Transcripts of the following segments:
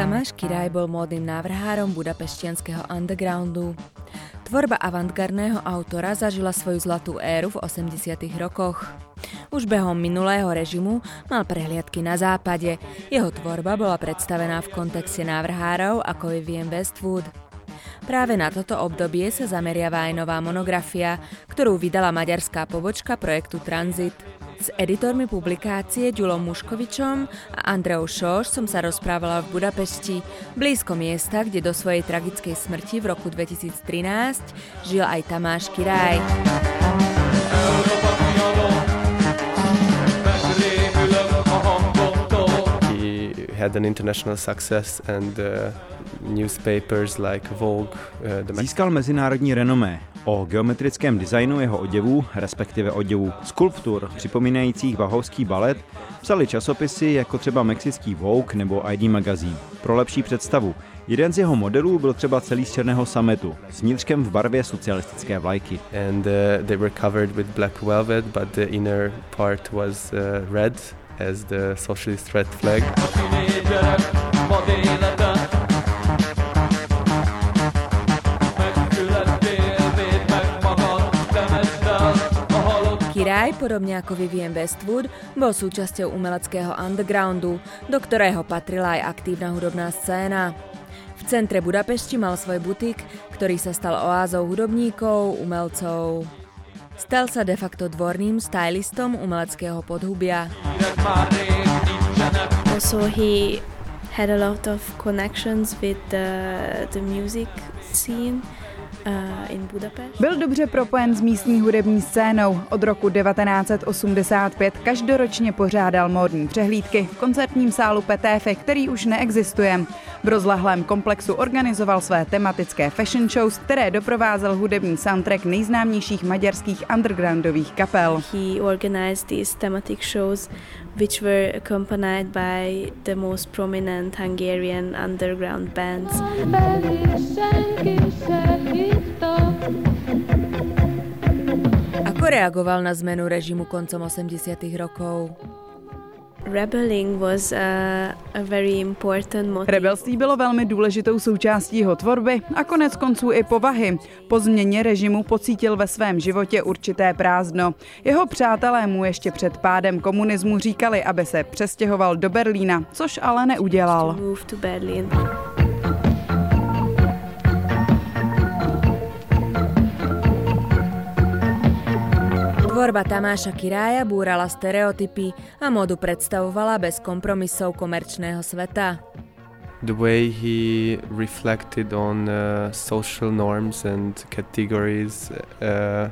Tamáš Kiraj bol módnym návrhárom budapeštianského undergroundu. Tvorba avantgardného autora zažila svoju zlatú éru v 80. rokoch. Už behom minulého režimu mal prehliadky na západe. Jeho tvorba bola predstavená v kontexte návrhárov ako Vivian Westwood. Práve na toto obdobie sa zameriava aj nová monografia, ktorú vydala maďarská pobočka projektu Transit. S editormi publikácie Ďulom Muškovičom a Andreou Šoš som sa rozprávala v Budapešti, blízko miesta, kde do svojej tragickej smrti v roku 2013 žil aj Tamáš Kiraj. Získal mezinárodní renomé. O geometrickém designu jeho oděvů, respektive oděvů skulptur připomínajících vahovský balet, psali časopisy jako třeba mexický Vogue nebo ID Magazine. Pro lepší představu, jeden z jeho modelů byl třeba celý z černého sametu, s vnitřkem v barvě socialistické vlajky. and uh, they were covered with black velvet, but the inner part was uh, red as the socialist red flag. Kiraj, podobne ako Vivian Westwood, bol súčasťou umeleckého undergroundu, do ktorého patrila aj aktívna hudobná scéna. V centre Budapešti mal svoj butik, ktorý sa stal oázou hudobníkov, umelcov. Stal sa de facto dvorným stylistom umeleckého podhubia. Also, he had a lot of connections with the, the music scene. Byl dobře propojen s místní hudební scénou. Od roku 1985 každoročně pořádal módní přehlídky v koncertním sálu Petéfe, který už neexistuje. V rozlehlém komplexu organizoval své tematické fashion shows, které doprovázel hudební soundtrack nejznámějších maďarských undergroundových kapel. He organized these thematic shows, which were accompanied by the most prominent Hungarian underground bands. Ako reagoval na zmenu režimu koncom 80. rokov? Rebelling was a, a very important motive. Rebelství bylo velmi důležitou součástí jeho tvorby a konec konců i povahy. Po změně režimu pocítil ve svém životě určité prázdno. Jeho přátelé mu ještě před pádem komunismu říkali, aby se přestěhoval do Berlína, což ale neudělal. Tvorba Tamáša Kirája búrala stereotypy a modu predstavovala bez kompromisov komerčného sveta. The way he reflected on uh, social norms and categories uh,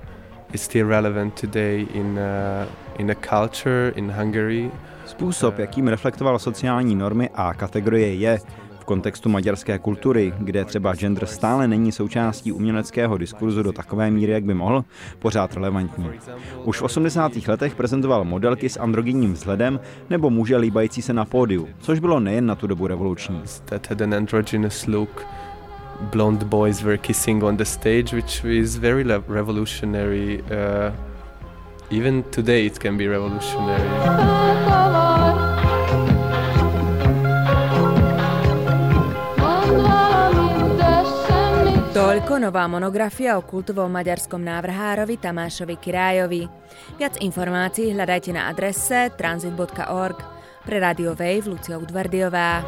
is still relevant today in uh, in a culture in Hungary. Způsob, jakým reflektoval sociální normy a kategorie je kontextu maďarské kultury, kde třeba gender stále není součástí uměleckého diskurzu do takové míry, jak by mohl, pořád relevantní. Už v 80. letech prezentoval modelky s androgynním vzhledem nebo muže líbající se na pódiu, což bylo nejen na tu dobu revoluční. boys were kissing on the stage, which is very revolutionary. Uh, even today, it can be revolutionary. Toľko nová monografia o kultovom maďarskom návrhárovi Tamášovi Kirájovi. Viac informácií hľadajte na adrese transit.org. Pre Radio Wave Lucia Udvardiová.